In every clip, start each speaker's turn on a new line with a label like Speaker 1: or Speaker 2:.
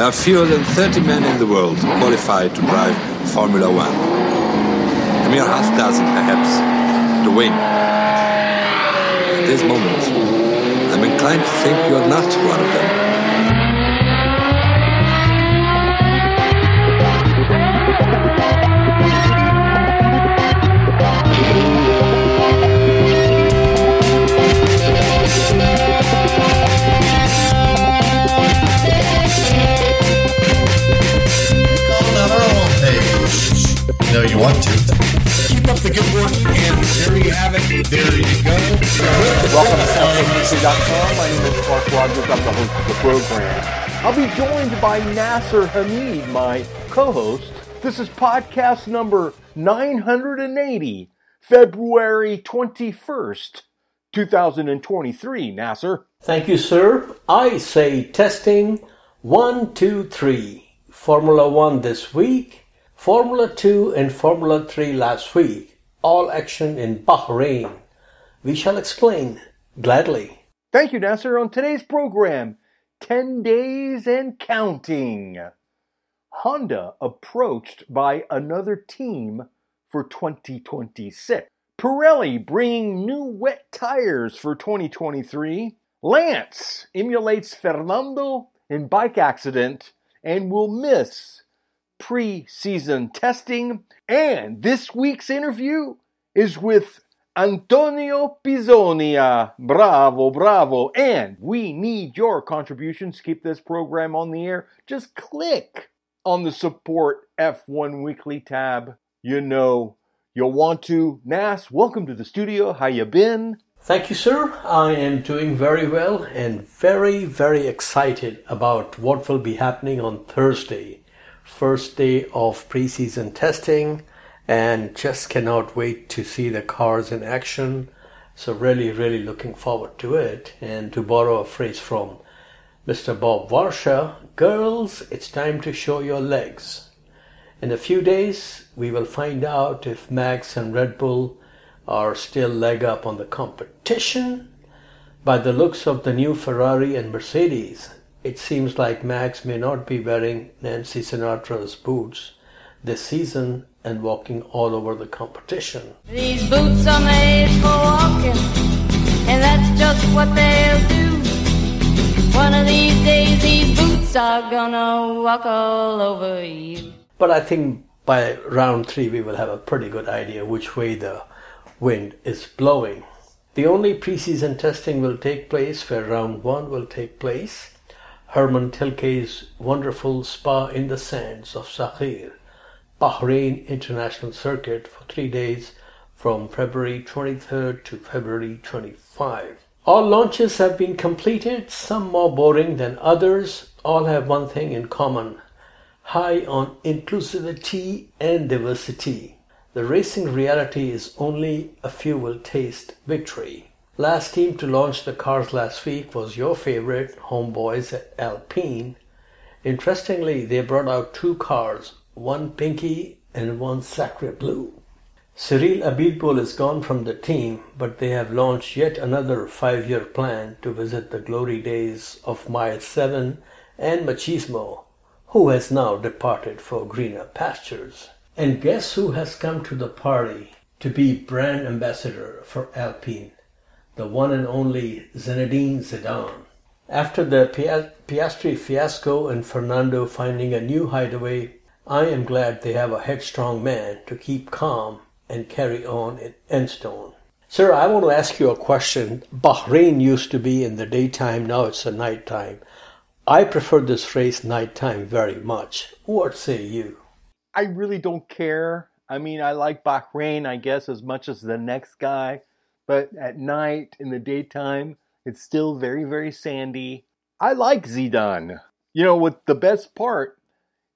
Speaker 1: There are fewer than 30 men in the world qualified to drive Formula One. A mere half dozen, perhaps, to win. At this moment, I'm inclined to think you are not one of them.
Speaker 2: Know you want to. Keep up the good work, and there you have it. There you go.
Speaker 3: Welcome to SoundTakeMeeting.com. My name is Clark Rogers. I'm the host of the program. I'll be joined by Nasser Hamid, my co-host. This is podcast number 980, February 21st, 2023. Nasser.
Speaker 4: Thank you, sir. I say testing one, two, three. Formula One this week, Formula 2 and Formula 3 last week, all action in Bahrain. We shall explain gladly.
Speaker 3: Thank you, Nasser. On today's program, 10 days and counting. Honda approached by another team for 2026. Pirelli bringing new wet tires for 2023. Lance emulates Fernando in bike accident and will miss pre-season testing. And this week's interview is with Antonio Pizzonia. Bravo, bravo. And we need your contributions to keep this program on the air. Just click on the support F1 Weekly tab. You know you'll want to. Nas, welcome to the studio. How you been?
Speaker 4: Thank you, sir. I am doing very well and very, very excited about what will be happening on Thursday first day of preseason testing and just cannot wait to see the cars in action. So, really, really looking forward to it. And to borrow a phrase from Mr. Bob Varsha, girls, it's time to show your legs. In a few days, we will find out if Max and Red Bull are still leg up on the competition. By the looks of the new Ferrari and Mercedes, it seems like Max may not be wearing Nancy Sinatra's boots this season and walking all over the competition.
Speaker 5: These boots are made for walking, and that's just what they'll do. One of these days, these boots are gonna walk all over you.
Speaker 4: But I think by round three, we will have a pretty good idea which way the wind is blowing. The only preseason testing will take place where round one will take place Hermann Tilke's wonderful Spa in the Sands of Sakhir, Bahrain International Circuit for three days from February 23rd to February 25. All launches have been completed, some more boring than others. All have one thing in common high on inclusivity and diversity. The racing reality is only a few will taste victory. Last team to launch the cars last week was your favorite homeboys Alpine. Interestingly, they brought out two cars, one pinky and one sacre blue. Cyril Abiteboul is gone from the team, but they have launched yet another five-year plan to visit the glory days of Mile 7 and Machismo, who has now departed for greener pastures. And guess who has come to the party to be brand ambassador for Alpine? The one and only Zinedine Zidane. After the Piastri fiasco and Fernando finding a new hideaway, I am glad they have a headstrong man to keep calm and carry on in Enstone. Sir, I want to ask you a question. Bahrain used to be in the daytime, now it's the nighttime. I prefer this phrase nighttime very much. What say you?
Speaker 3: I really don't care. I mean, I like Bahrain, I guess, as much as the next guy but at night, in the daytime, it's still very, very sandy. I like Zidane. You know, with the best part,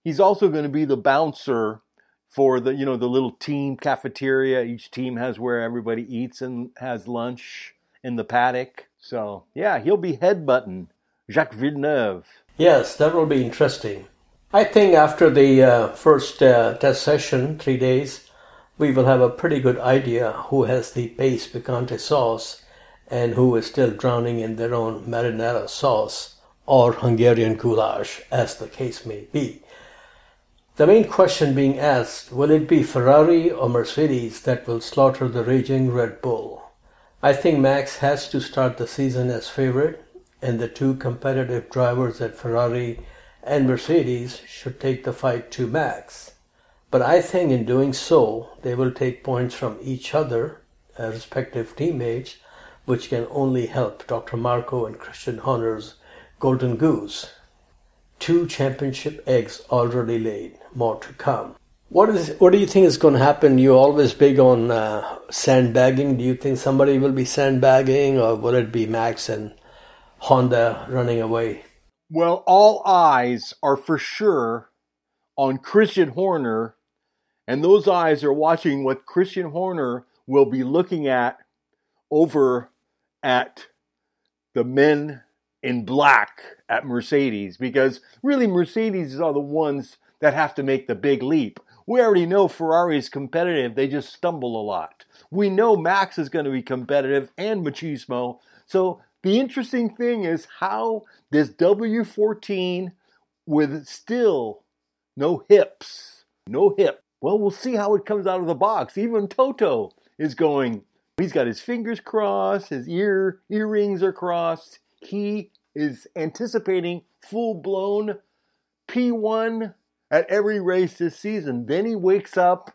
Speaker 3: he's also going to be the bouncer for the, you know, the little team cafeteria. Each team has where everybody eats and has lunch in the paddock. So, yeah, he'll be head headbutting Jacques Villeneuve.
Speaker 4: Yes, that will be interesting. I think after the uh, first uh, test session, three days, we will have a pretty good idea who has the base picante sauce and who is still drowning in their own marinara sauce or Hungarian goulash, as the case may be. The main question being asked will it be Ferrari or Mercedes that will slaughter the raging Red Bull? I think Max has to start the season as favorite, and the two competitive drivers at Ferrari and Mercedes should take the fight to Max. But I think in doing so, they will take points from each other, uh, respective teammates, which can only help Dr. Marko and Christian Horner's Golden Goose. Two championship eggs already laid more to come. What is what do you think is going to happen? You're always big on uh, sandbagging. Do you think somebody will be sandbagging, or will it be Max and Honda running away?
Speaker 3: Well, all eyes are for sure on Christian Horner, and those eyes are watching what Christian Horner will be looking at over at the men in black at Mercedes because really Mercedes are the ones that have to make the big leap. We already know Ferrari is competitive, they just stumble a lot. We know Max is going to be competitive and machismo. So the interesting thing is how this W14 with still no hips, no hip. Well, we'll see how it comes out of the box. Even Toto is going, he's got his fingers crossed, his ear earrings are crossed. He is anticipating full blown P1 at every race this season. Then he wakes up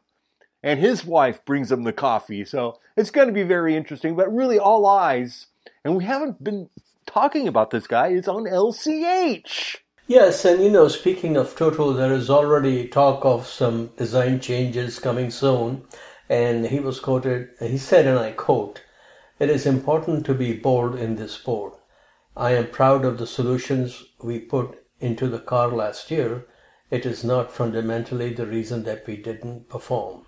Speaker 3: and his wife brings him the coffee. So it's going to be very interesting, but really all eyes, and we haven't been talking about this guy, is on LCH.
Speaker 4: Yes, and you know, speaking of Toto, there is already talk of some design changes coming soon. And he was quoted, he said, and I quote, It is important to be bold in this sport. I am proud of the solutions we put into the car last year it is not fundamentally the reason that we didn't perform.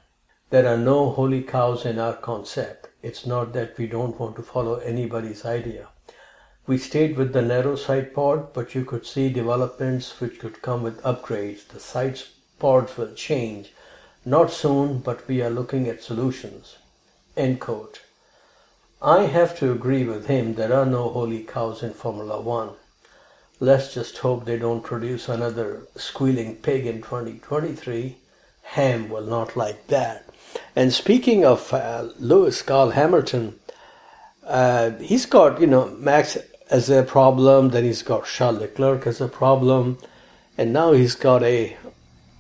Speaker 4: There are no holy cows in our concept. It's not that we don't want to follow anybody's idea. We stayed with the narrow side pod, but you could see developments which could come with upgrades. The side pods will change. Not soon, but we are looking at solutions. End quote. I have to agree with him. There are no holy cows in Formula One. Let's just hope they don't produce another squealing pig in 2023. Ham will not like that. And speaking of uh, Lewis Carl Hamilton, uh, he's got, you know, Max as a problem, then he's got Charles Leclerc as a problem, and now he's got a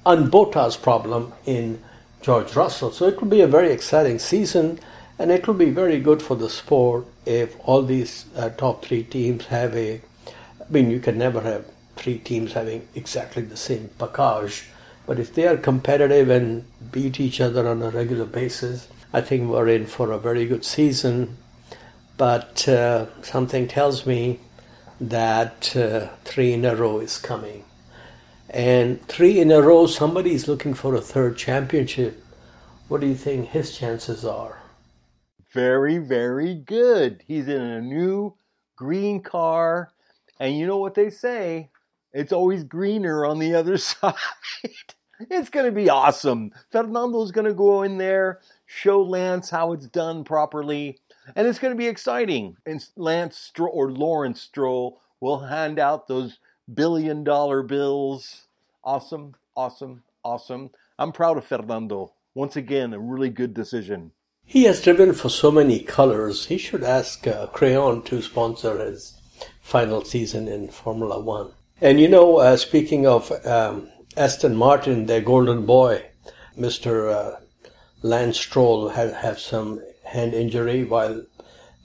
Speaker 4: unbotas problem in George Russell. So it will be a very exciting season, and it will be very good for the sport if all these uh, top three teams have a I mean, you can never have three teams having exactly the same package, but if they are competitive and beat each other on a regular basis, I think we're in for a very good season. But uh, something tells me that uh, three in a row is coming. And three in a row, somebody is looking for a third championship. What do you think his chances are?
Speaker 3: Very, very good. He's in a new green car and you know what they say? It's always greener on the other side. it's going to be awesome. Fernando's going to go in there, show Lance how it's done properly, and it's going to be exciting. And Lance Stroll or Lawrence Stroll will hand out those billion dollar bills. Awesome, awesome, awesome. I'm proud of Fernando. Once again, a really good decision.
Speaker 4: He has driven for so many colors. He should ask uh, Crayon to sponsor his final season in Formula One. And you know, uh, speaking of um, Aston Martin, their golden boy, Mr. Uh, Lance Stroll, had have some hand injury while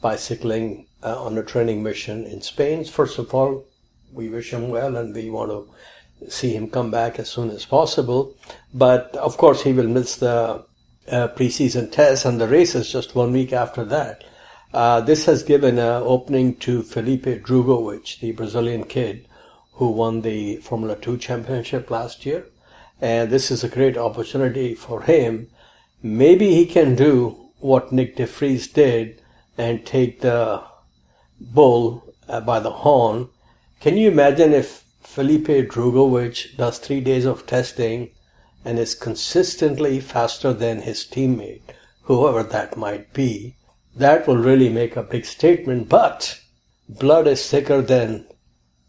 Speaker 4: bicycling uh, on a training mission in Spain. First of all, we wish him well and we want to see him come back as soon as possible. But of course, he will miss the uh, preseason test and the races just one week after that. Uh, this has given an opening to Felipe Drugovich, the Brazilian kid who won the Formula 2 championship last year. And this is a great opportunity for him. Maybe he can do what Nick De Vries did and take the bull uh, by the horn. Can you imagine if Felipe Drugovich does three days of testing and is consistently faster than his teammate, whoever that might be? that will really make a big statement. But blood is thicker than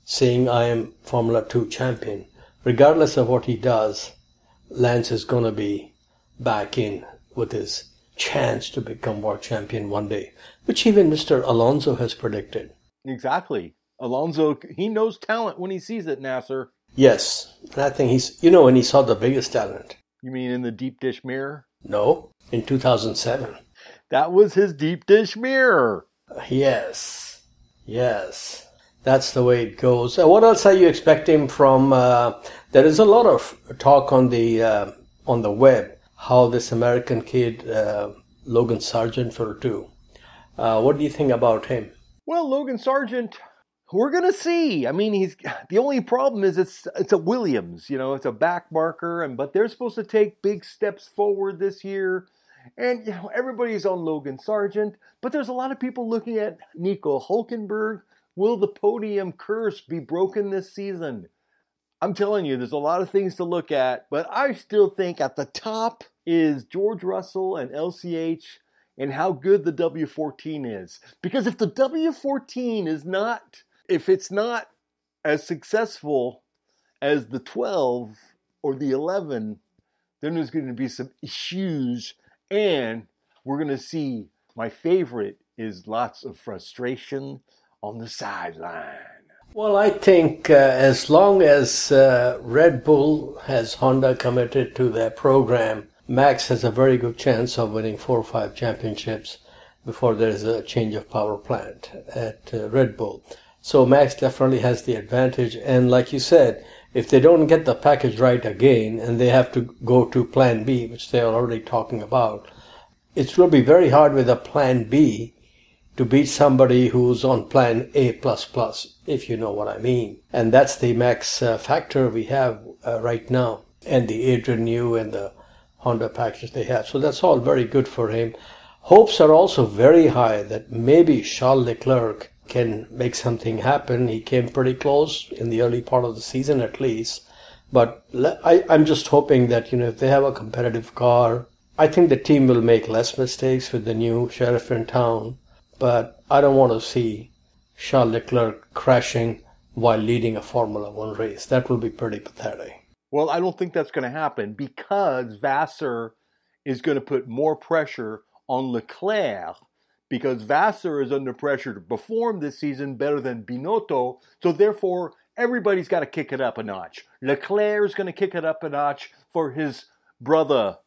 Speaker 4: saying, I am Formula 2 champion. Regardless of what he does, Lance is going to be back in with his chance to become world champion one day, which even Mr. Alonso has predicted.
Speaker 3: Exactly. Alonso, he knows talent when he sees it, Nasser.
Speaker 4: Yes, and I think he's, you know, when he saw the biggest talent.
Speaker 3: You mean in the deep dish mirror?
Speaker 4: No, in 2007.
Speaker 3: That was his deep dish mirror.
Speaker 4: Yes, yes, that's the way it goes. Uh, what else are you expecting from? Uh, there is a lot of talk on the uh, on the web how this American kid uh, Logan Sargent will do. Uh, what do you think about him?
Speaker 3: Well, Logan Sargent, we're gonna see. I mean, he's the only problem is it's it's a Williams, you know, it's a back marker, and but they're supposed to take big steps forward this year. And you know, everybody's on Logan Sargent, but there's a lot of people looking at Nico Hulkenberg. Will the podium curse be broken this season? I'm telling you, there's a lot of things to look at, but I still think at the top is George Russell and LCH and how good the W14 is. Because if the W14 is not if it's not as successful as the 12 or the 11, then there's going to be some issues, and we're going to see my favorite is lots of frustration on the sideline.
Speaker 4: Well, I think uh, as long as uh, Red Bull has Honda committed to their program, Max has a very good chance of winning four or five championships before there is a change of power plant at uh, Red Bull. So Max definitely has the advantage. And like you said, if they don't get the package right again and they have to go to plan B, which they're already talking about, it will be very hard with a plan B to beat somebody who's on plan A if you know what I mean. And that's the max uh, factor we have uh, right now, and the Adrian Newey and the Honda package they have. So that's all very good for him. Hopes are also very high that maybe Charles Leclerc can make something happen. He came pretty close in the early part of the season, at least. But I, I'm just hoping that, you know, if they have a competitive car, I think the team will make less mistakes with the new sheriff in town. But I don't want to see Charles Leclerc crashing while leading a Formula One race. That will be pretty pathetic.
Speaker 3: Well, I don't think that's going to happen because Vasseur is going to put more pressure on Leclerc because Vasseur is under pressure to perform this season better than Binotto. So therefore, everybody's got to kick it up a notch. Leclerc is going to kick it up a notch for his brother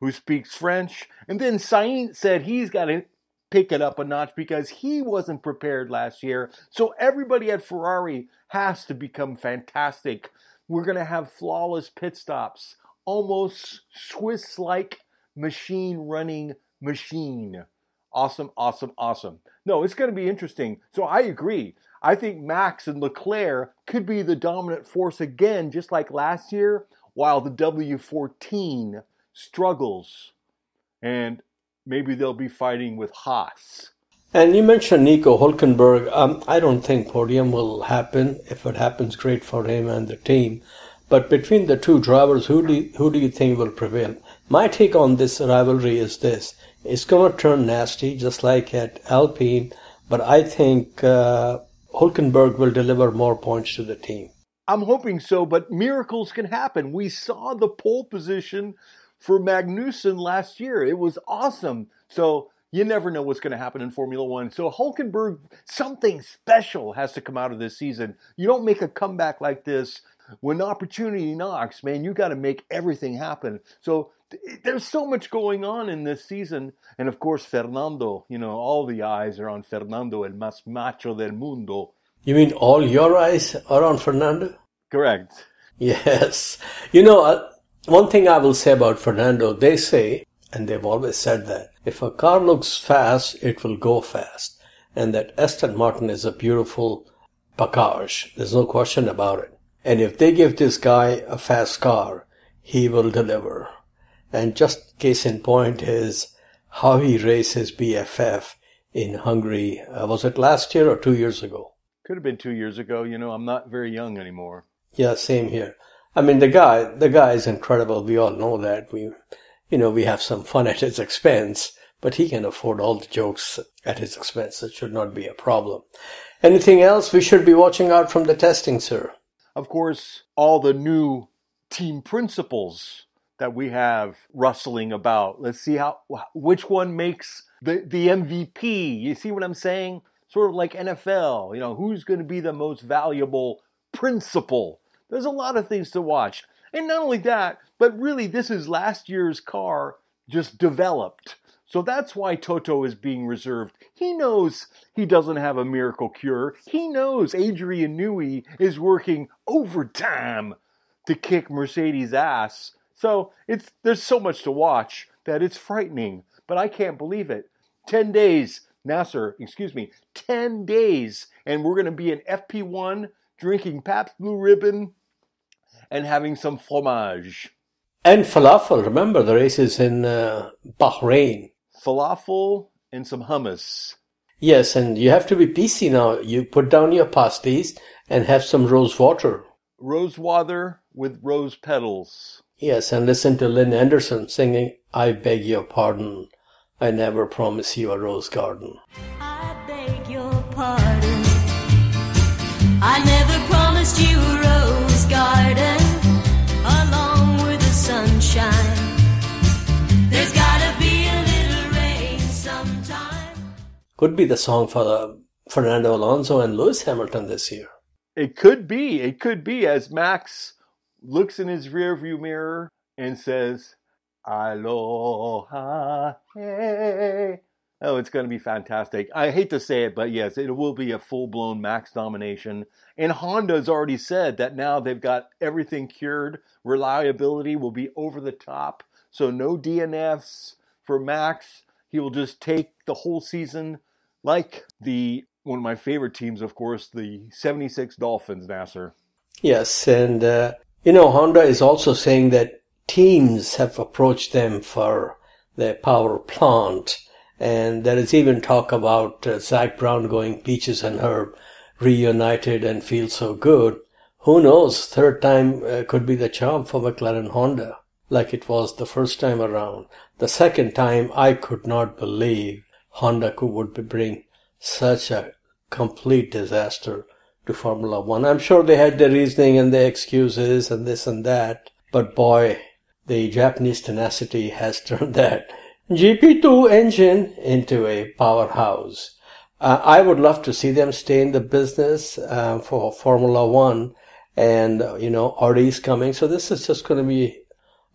Speaker 3: who speaks French. And then Sainz said he's got to pick it up a notch because he wasn't prepared last year. So everybody at Ferrari has to become fantastic. We're going to have flawless pit stops, almost Swiss like machine running machine. Awesome, awesome, awesome. No, it's going to be interesting. So I agree. I think Max and Leclerc could be the dominant force again, just like last year, while the W14 struggles. And maybe they'll be fighting with Haas.
Speaker 4: And you mentioned Nico Hulkenberg. Um, I don't think podium will happen. If it happens, great for him and the team. But between the two drivers, who do you, who do you think will prevail? My take on this rivalry is this: it's going to turn nasty, just like at Alpine. But I think uh, Hulkenberg will deliver more points to the team.
Speaker 3: I'm hoping so, but miracles can happen. We saw the pole position for Magnussen last year. It was awesome. So you never know what's going to happen in Formula One. So Hulkenberg, something special has to come out of this season. You don't make a comeback like this when opportunity knocks, man, you got to make everything happen. So there's so much going on in this season. And of course, Fernando, you know, all the eyes are on Fernando, el más macho del mundo.
Speaker 4: You mean all your eyes are on Fernando?
Speaker 3: Correct.
Speaker 4: Yes. You know, uh, one thing I will say about Fernando, they say, and they've always said that, if a car looks fast, it will go fast. And that Aston Martin is a beautiful package. There's no question about it. And if they give this guy a fast car, he will deliver. And just case in point is how he raced his BFF in Hungary. Uh, was it last year or two years ago?
Speaker 3: Could have been two years ago. You know, I'm not very young anymore.
Speaker 4: Yeah, same here. I mean, the guy, the guy is incredible. We all know that. We, you know, we have some fun at his expense, but he can afford all the jokes at his expense. It should not be a problem. Anything else we should be watching out from the testing, sir?
Speaker 3: Of course, all the new team principles that we have rustling about. Let's see how which one makes the the MVP. You see what I'm saying? Sort of like NFL. You know, who's going to be the most valuable principal? There's a lot of things to watch. And not only that, but really this is last year's car just developed. So that's why Toto is being reserved. He knows he doesn't have a miracle cure. He knows Adrian Newey is working overtime to kick Mercedes' ass. So it's there's so much to watch that it's frightening, but I can't believe it. 10 days, Nasser, excuse me, 10 days and we're going to be in FP1 drinking Pabst Blue Ribbon and having some fromage.
Speaker 4: And falafel. Remember, the race is in uh, Bahrain.
Speaker 3: Falafel and some hummus.
Speaker 4: Yes, and you have to be PC now. You put down your pasties and have some rose water.
Speaker 3: Rose water with rose petals.
Speaker 4: Yes, and listen to Lynn Anderson singing, I beg your pardon. I never promise you a rose garden.
Speaker 6: I beg your pardon. I never
Speaker 4: Could be the song for uh, Fernando Alonso and Lewis Hamilton this year.
Speaker 3: It could be. It could be as Max looks in his rearview mirror and says, Aloha, hey. Oh, it's going to be fantastic. I hate to say it, but yes, it will be a full blown Max domination. And Honda's already said that now they've got everything cured. Reliability will be over the top. So no DNFs for Max. He will just take the whole season like the one of my favorite teams, of course, the 76 Dolphins, Nasser.
Speaker 4: Yes, and uh, you know, Honda is also saying that teams have approached them for their power plant, and there is even talk about uh, Zak Brown going Peaches and Herb reunited and feel so good. Who knows? Third time uh, could be the charm for McLaren Honda, like it was the first time around. The second time, I could not believe Honda would bring such a complete disaster to Formula One. I'm sure they had their reasoning and their excuses and this and that, but boy, the Japanese tenacity has turned that GP2 engine into a powerhouse. Uh, I would love to see them stay in the business uh, for Formula One, and you know, Audi's coming, so this is just going to be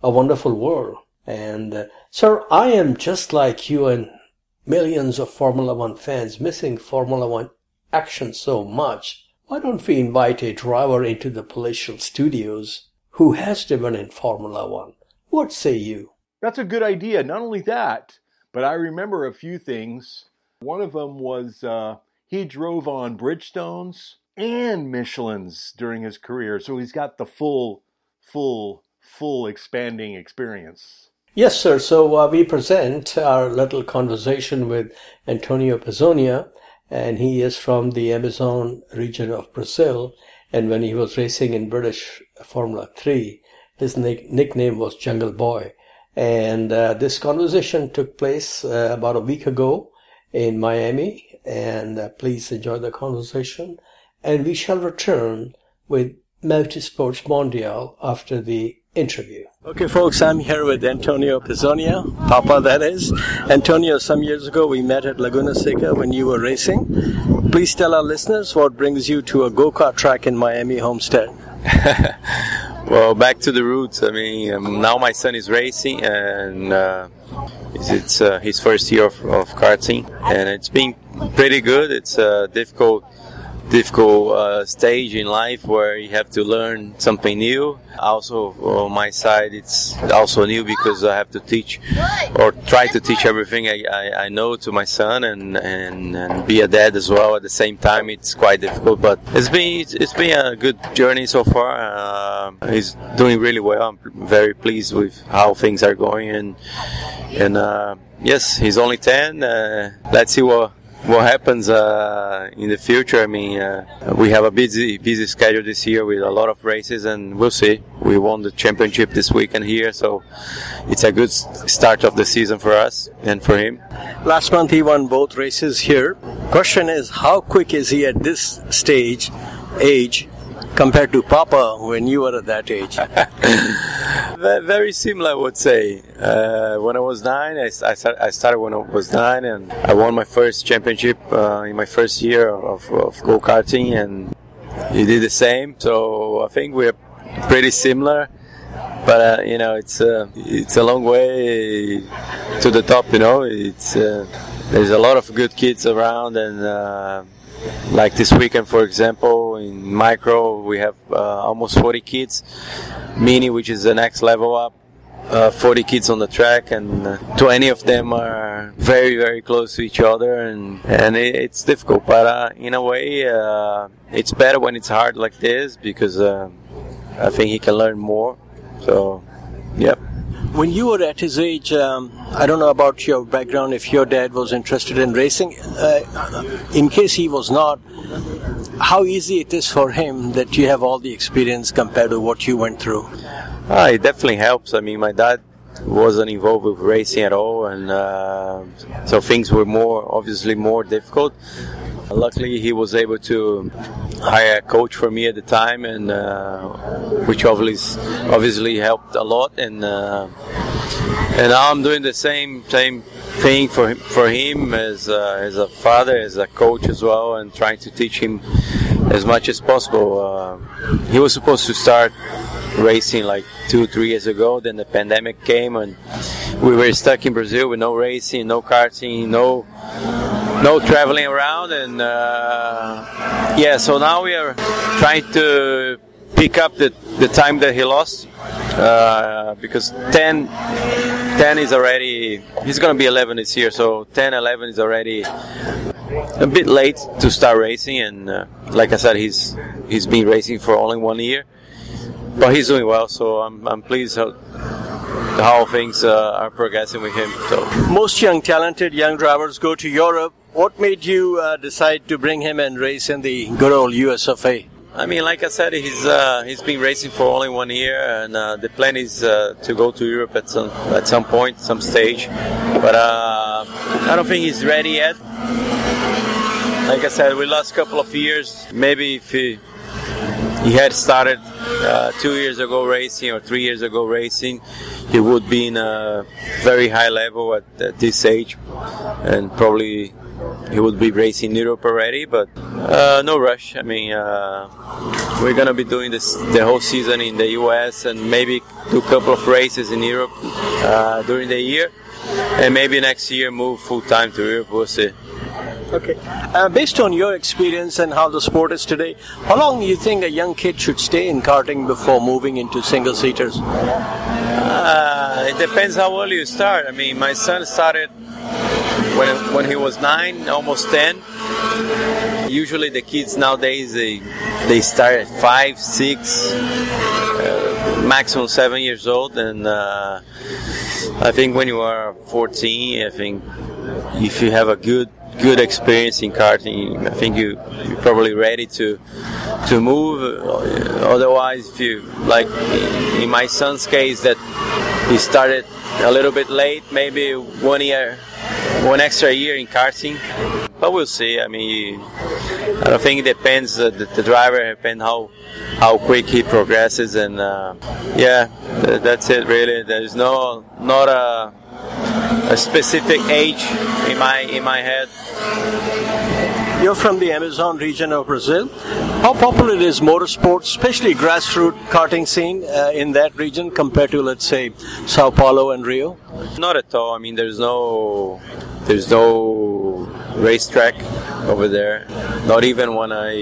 Speaker 4: a wonderful world. And uh, sir, I am just like you and millions of Formula One fans missing Formula One action so much. Why don't we invite a driver into the palatial studios who has driven in Formula One? What say you?
Speaker 3: That's a good idea. Not only that, but I remember a few things. One of them was uh, he drove on Bridgestones and Michelin's during his career, so he's got the full, full, full expanding experience.
Speaker 4: Yes, sir. So uh, we present our little conversation with Antonio Pizzonia, and he is from the Amazon region of Brazil. And when he was racing in British Formula 3, his nick- nickname was Jungle Boy. And uh, this conversation took place uh, about a week ago in Miami. And uh, please enjoy the conversation. And we shall return with Motorsports Mondial after the interview. Okay, folks, I'm here with Antonio Pizzonia, Papa, that is. Antonio, some years ago we met at Laguna Seca when you were racing. Please tell our listeners what brings you to a go kart track in Miami Homestead.
Speaker 7: Well, back to the roots. I mean, um, now my son is racing, and uh, it's, uh, his first year of, of karting, and it's been pretty good. It's a difficult, difficult uh, stage in life where you have to learn something new. Also, on my side, it's also new because I have to teach or try to teach everything I, I, I know to my son and, and, and be a dad as well at the same time. It's quite difficult, but it's been it's, it's been a good journey so far. Uh, he's doing really well. I'm very pleased with how things are going, and and uh, yes, he's only ten. Uh, let's see what what happens uh, in the future. I mean, uh, we have a busy busy schedule this year with a lot of races, and we'll see. we won the championship this weekend here, so it's a good start of the season for us and for him.
Speaker 8: Last month he won both races here. Question is, how quick is he at this stage, age, compared to Papa when you were at that age?
Speaker 7: Very similar, I would say. Uh, when I was nine, I, I start- I started when I was nine, and I won my first championship uh, in my first year of, of go karting, and he did the same. So I think we're pretty similar. But uh, you know, it's uh, it's a long way to the top. You know, it's uh, there's a lot of good kids around, and uh, like this weekend, for example, in micro, we have uh, almost 40 kids. Mini, which is the next level up, uh, 40 kids on the track, and uh, 20 of them are very, very close to each other, and and it, it's difficult. But uh, in a way, uh, it's better when it's hard like this because I think he can learn more. So, yep.
Speaker 8: When you were at his age, um, I don't know about your background, if your dad was interested in racing. Uh, in case he was not, how easy it is for him that you have all the experience compared to what you went through?
Speaker 7: Ah, it definitely helps. I mean, my dad wasn't involved with racing at all, and uh, so things were more obviously more difficult. Luckily, he was able to hire a coach for me at the time, and uh, which obviously obviously helped a lot. And uh, and now I'm doing the same same thing for him, for him as uh, as a father, as a coach as well, and trying to teach him as much as possible. Uh, he was supposed to start racing like two three years ago. Then the pandemic came, and we were stuck in Brazil with no racing, no karting, no no traveling around, and uh, yeah. So now we are trying to pick up the, the time that he lost uh, because 10, 10 is already he's to be 11 this year so 10 11 is already a bit late to start racing and uh, like i said he's he's been racing for only one year but he's doing well so i'm, I'm pleased how things uh, are progressing with him so
Speaker 8: Most young, talented young drivers go to Europe. What made you uh, decide to bring him and race in the good old USFA?
Speaker 7: I mean, like I said, he's uh, he's been racing for only one year, and uh, the plan is uh, to go to Europe at some at some point, some stage. But uh, I don't think he's ready yet. Like I said, we lost a couple of years. Maybe if he he had started uh, two years ago racing or three years ago racing, he would be in a very high level at, at this age, and probably he would be racing Europe already. But uh, no rush. I mean, uh, we're gonna be doing this the whole season in the US and maybe do a couple of races in Europe uh, during the year, and maybe next year move full time to Europe. We'll see.
Speaker 8: Okay. Uh, based on your experience and how the sport is today, how long do you think a young kid should stay in karting before moving into single seaters?
Speaker 7: Uh, it depends how early you start. I mean, my son started when when he was nine, almost ten. Usually, the kids nowadays they they start at five, six, uh, maximum seven years old, and uh, I think when you are 14, I think if you have a good good experience in karting, I think you you're probably ready to to move. Otherwise, if you like in my son's case, that he started a little bit late, maybe one year, one extra year in karting. But we'll see. I mean, I don't think it depends. Uh, the, the driver depends how how quick he progresses, and uh, yeah, th- that's it. Really, there's no not a a specific age in my in my head.
Speaker 8: You're from the Amazon region of Brazil. How popular is motorsports, especially grassroots karting scene uh, in that region compared to, let's say, Sao Paulo and Rio?
Speaker 7: Not at all. I mean, there's no there's no racetrack over there. Not even when I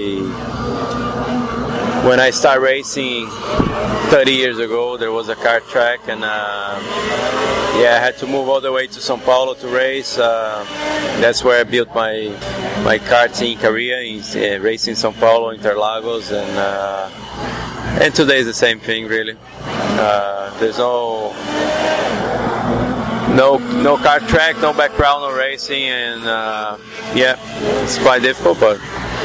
Speaker 7: when I started racing 30 years ago, there was a kart track, and uh, yeah, I had to move all the way to São Paulo to race. Uh, that's where I built my my karting career in uh, racing São Paulo, Interlagos, and uh, and today is the same thing really. Uh, there's no no no kart track, no background, no racing, and uh, yeah, it's quite difficult, but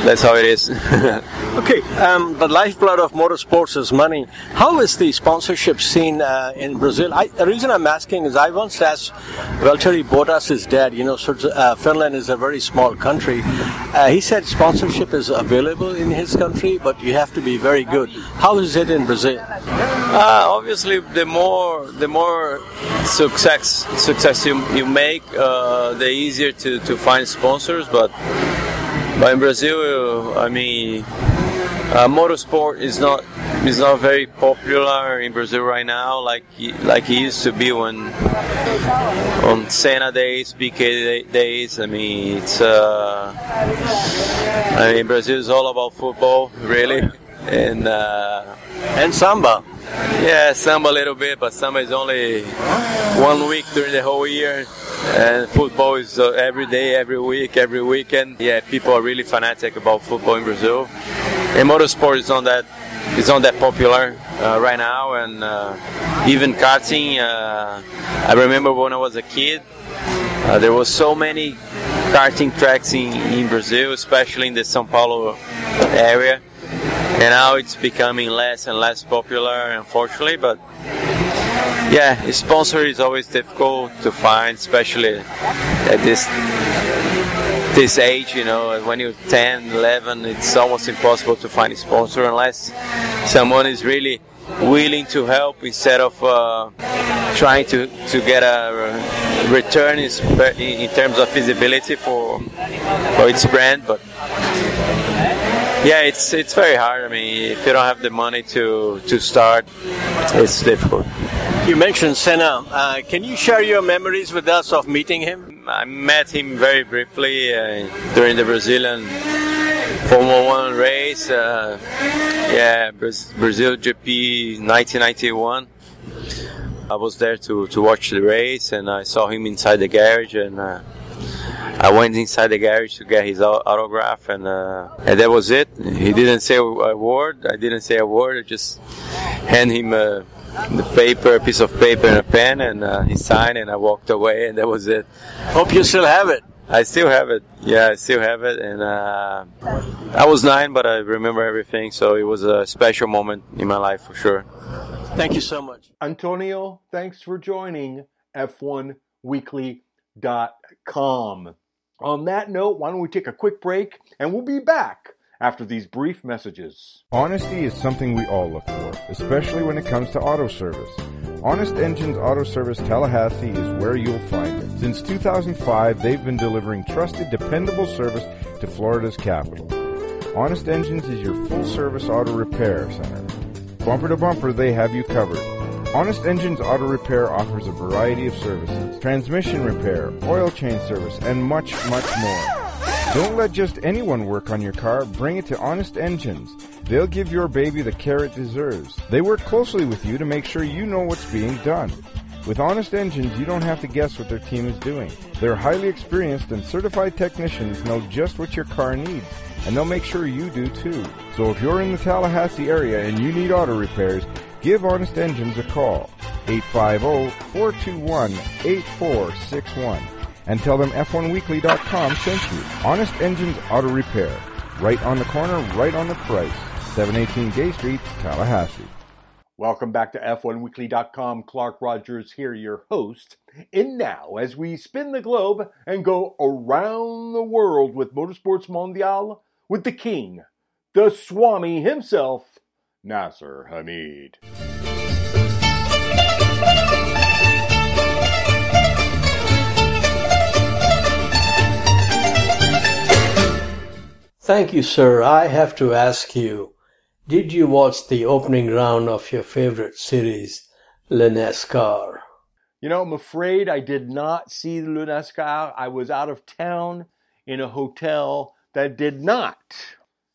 Speaker 7: that's how it is.
Speaker 8: Okay, um, the lifeblood of motorsports is money. How is the sponsorship scene uh, in Brazil? I, the reason I'm asking is I once asked Valtteri Bottas' his dad, you know, uh, Finland is a very small country. Uh, he said sponsorship is available in his country, but you have to be very good. How is it in Brazil?
Speaker 7: Uh, obviously, the more the more success success you, you make, uh, the easier to, to find sponsors. But but in Brazil, I mean, uh, motorsport is not is not very popular in Brazil right now, like like it used to be when on Senna days, Piquet days. I mean, it's uh, I mean Brazil is all about football, really, and uh,
Speaker 8: And samba.
Speaker 7: yeah, samba a little bit, but samba is only one week during the whole year. And football is uh, every day, every week, every weekend. Yeah, people are really fanatic about football in Brazil. And motorsport is not that is not that popular uh, right now, and uh, even karting. Uh, I remember when I was a kid, uh, there was so many karting tracks in, in Brazil, especially in the São Paulo area. And now it's becoming less and less popular, unfortunately. But yeah, a sponsor is always difficult to find, especially at this this age. You know, when you're 10, 11, it's almost impossible to find a sponsor unless someone is really willing to help instead of uh, trying to, to get a return in, in terms of visibility for for its brand. But yeah, it's it's very hard. I mean, if you don't have the money to to start, it's difficult.
Speaker 8: You mentioned Senna. Uh, can you share your memories with us of meeting him?
Speaker 7: I met him very briefly uh, during the Brazilian Formula One race. Uh, yeah, Brazil GP 1991. I was there to, to watch the race, and I saw him inside the garage, and uh, I went inside the garage to get his autograph, and uh, and that was it. He didn't say a word. I didn't say a word. I just hand him uh, the paper, a piece of paper, and a pen, and uh, he signed, and I walked away, and that was it.
Speaker 8: Hope you still have it.
Speaker 7: I still have it. Yeah, I still have it, and uh, I was nine, but I remember everything. So it was a special moment in my life for sure.
Speaker 8: Thank you so much.
Speaker 3: Antonio, thanks for joining F1weekly.com. On that note, why don't we take a quick break and we'll be back after these brief messages.
Speaker 9: Honesty is something we all look for, especially when it comes to auto service. Honest Engines Auto Service Tallahassee is where you'll find it. Since 2005, they've been delivering trusted, dependable service to Florida's capital. Honest Engines is your full service auto repair center. Bumper to bumper, they have you covered. Honest Engines Auto Repair offers a variety of services transmission repair, oil change service, and much, much more. Don't let just anyone work on your car, bring it to Honest Engines. They'll give your baby the care it deserves. They work closely with you to make sure you know what's being done. With Honest Engines, you don't have to guess what their team is doing. Their highly experienced and certified technicians know just what your car needs, and they'll make sure you do too. So if you're in the Tallahassee area and you need auto repairs, give Honest Engines a call. 850-421-8461 and tell them F1Weekly.com sent you. Honest Engines Auto Repair. Right on the corner, right on the price. 718 Gay Street, Tallahassee.
Speaker 3: Welcome back to F1Weekly.com. Clark Rogers here, your host. And now, as we spin the globe and go around the world with Motorsports Mondial, with the king, the Swami himself, Nasser Hamid.
Speaker 4: Thank you, sir. I have to ask you, did you watch the opening round of your favorite series, Le NASCAR?
Speaker 3: You know, I'm afraid I did not see the Lunesca. I was out of town in a hotel that did not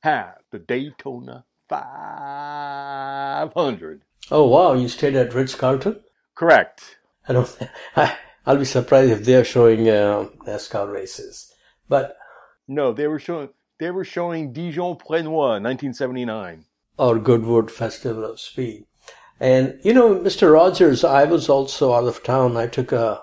Speaker 3: have the Daytona 500.
Speaker 4: Oh wow, you stayed at Ritz Carlton?
Speaker 3: Correct.
Speaker 4: I don't. I, I'll be surprised if they're showing uh, NASCAR races. But
Speaker 3: No, they were showing they were showing Dijon Prenois 1979.
Speaker 4: or Goodwood Festival of Speed. And you know, Mr. Rogers, I was also out of town. I took a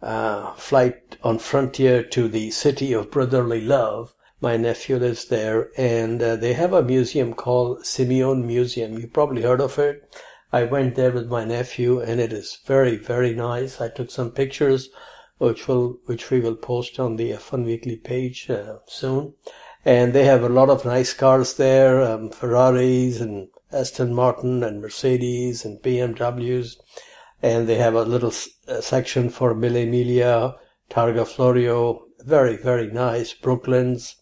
Speaker 4: uh, flight on Frontier to the city of brotherly love, My nephew lives there, and uh, they have a museum called Simeone Museum. You probably heard of it. I went there with my nephew, and it is very, very nice. I took some pictures, which will, which we will post on the F1 Weekly page uh, soon. And they have a lot of nice cars there, um, Ferraris and Aston Martin and Mercedes and BMWs. And they have a little uh, section for Mille Miglia, Targa Florio, very, very nice, Brooklands.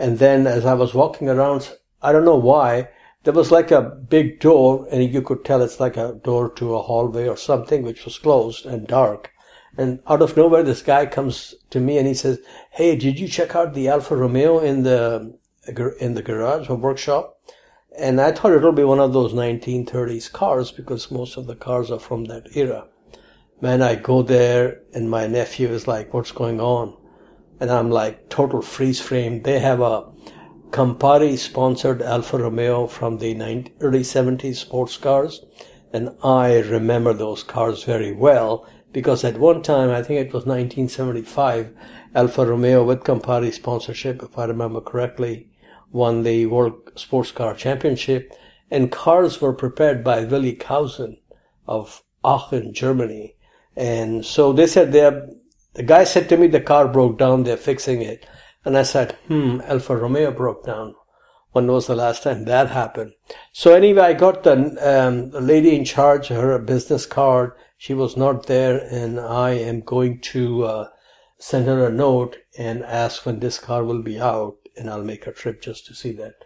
Speaker 4: And then as I was walking around, I don't know why, there was like a big door and you could tell it's like a door to a hallway or something which was closed and dark. And out of nowhere, this guy comes to me and he says, "Hey, did you check out the Alfa Romeo in the in the garage or workshop?" And I thought it'll be one of those 1930s cars because most of the cars are from that era. Man, I go there and my nephew is like, "What's going on?" And I'm like, total freeze frame. They have a Campari sponsored Alfa Romeo from the 90, early 70s sports cars. And I remember those cars very well because at one time, I think it was 1975, Alfa Romeo with Campari sponsorship, if I remember correctly, won the World Sports Car Championship. And cars were prepared by Willi Kauhsen of Aachen, Germany. And so they said they're, the guy said to me the car broke down, they're fixing it. And I said, hmm, Alfa Romeo broke down. When was the last time that happened? So anyway, I got the, um, lady in charge, her business card. She was not there and I am going to, uh, send her a note and ask when this car will be out and I'll make a trip just to see that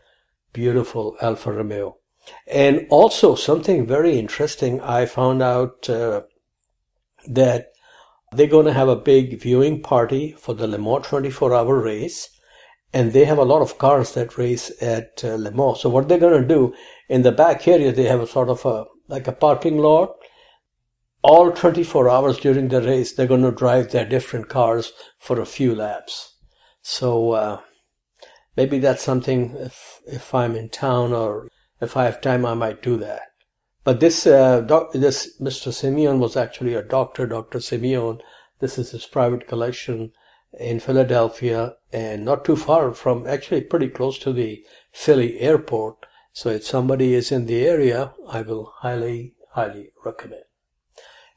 Speaker 4: beautiful Alfa Romeo. And also something very interesting, I found out, uh, that they're going to have a big viewing party for the Le Mans 24 hour race. And they have a lot of cars that race at uh, Le Mans. So what they're going to do in the back area, they have a sort of a, like a parking lot. All 24 hours during the race, they're going to drive their different cars for a few laps. So, uh, maybe that's something if, if I'm in town or if I have time, I might do that. But this, uh, doc, this Mr. Simeone was actually a doctor, Dr. Simeone. This is his private collection in Philadelphia and not too far from, actually pretty close to the Philly airport. So if somebody is in the area, I will highly, highly recommend.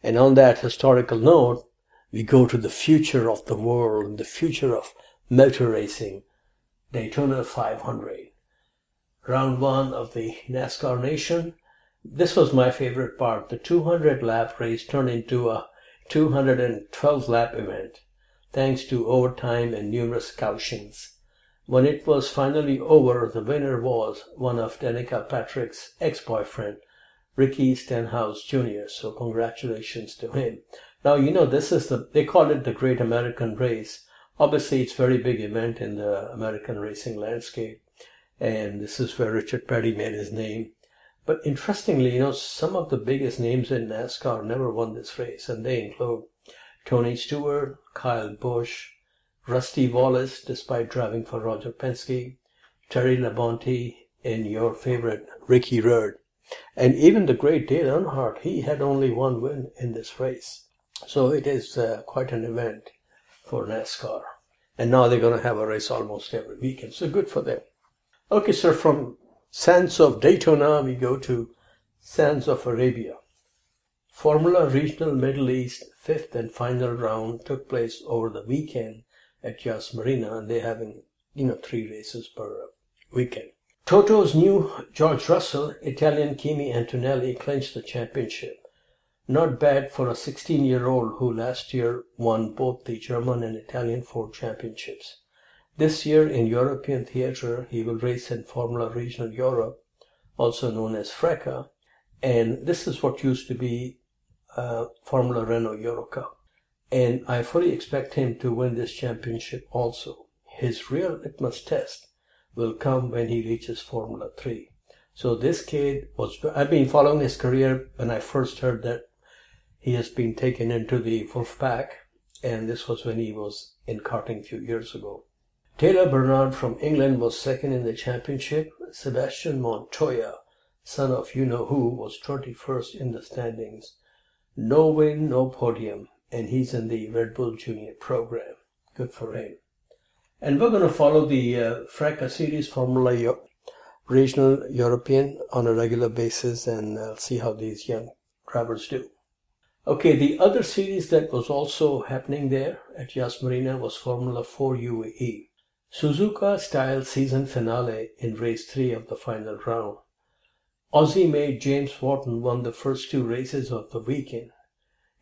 Speaker 4: And on that historical note, we go to the future of the world, and the future of motor racing, Daytona 500. Round one of the NASCAR Nation. This was my favorite part. The 200 lap race turned into a 212 lap event, thanks to overtime and numerous cautions. When it was finally over, the winner was one of Danica Patrick's ex-boyfriend, Ricky Stenhouse Jr. So congratulations to him. Now, you know, this is the, they call it the Great American Race. Obviously, it's a very big event in the American racing landscape. And this is where Richard Petty made his name. But interestingly, you know, some of the biggest names in NASCAR never won this race, and they include Tony Stewart, Kyle Busch, Rusty Wallace, despite driving for Roger Penske, Terry Labonte, and your favorite Ricky Rudd. And even the great Dale Earnhardt, he had only one win in this race. So it is uh, quite an event for NASCAR. And now they're going to have a race almost every weekend, so good for them. Okay, sir, from Sands of Daytona, we go to Sands of Arabia. Formula Regional Middle East fifth and final round took place over the weekend at Yas Marina, and they're having, you know, three races per weekend. Toto's new George Russell, Italian Kimi Antonelli clinched the championship. Not bad for a 16 year old who last year won both the German and Italian Ford championships. This year in European theatre, he will race in Formula Regional Europe, also known as FRECA, and this is what used to be uh, Formula Renault Eurocup. And I fully expect him to win this championship also. His real litmus test will come when he reaches Formula 3. So this kid was, I've been following his career when I first heard that he has been taken into the Wolf Pack, and this was when he was in karting a few years ago. Taylor Barnard from England was second in the championship. Sebastian Montoya, son of you know who, was 21st in the standings. No win, no podium, and he's in the Red Bull Junior program. Good for him. And we're going to follow the uh, Series Formula Eu- Regional European on a regular basis and uh, see how these young drivers do. Okay, the other series that was also happening there at Yas Marina was Formula 4 UAE. Suzuka style season finale in race 3 of the final round. Aussie made James Wharton won the first two races of the weekend.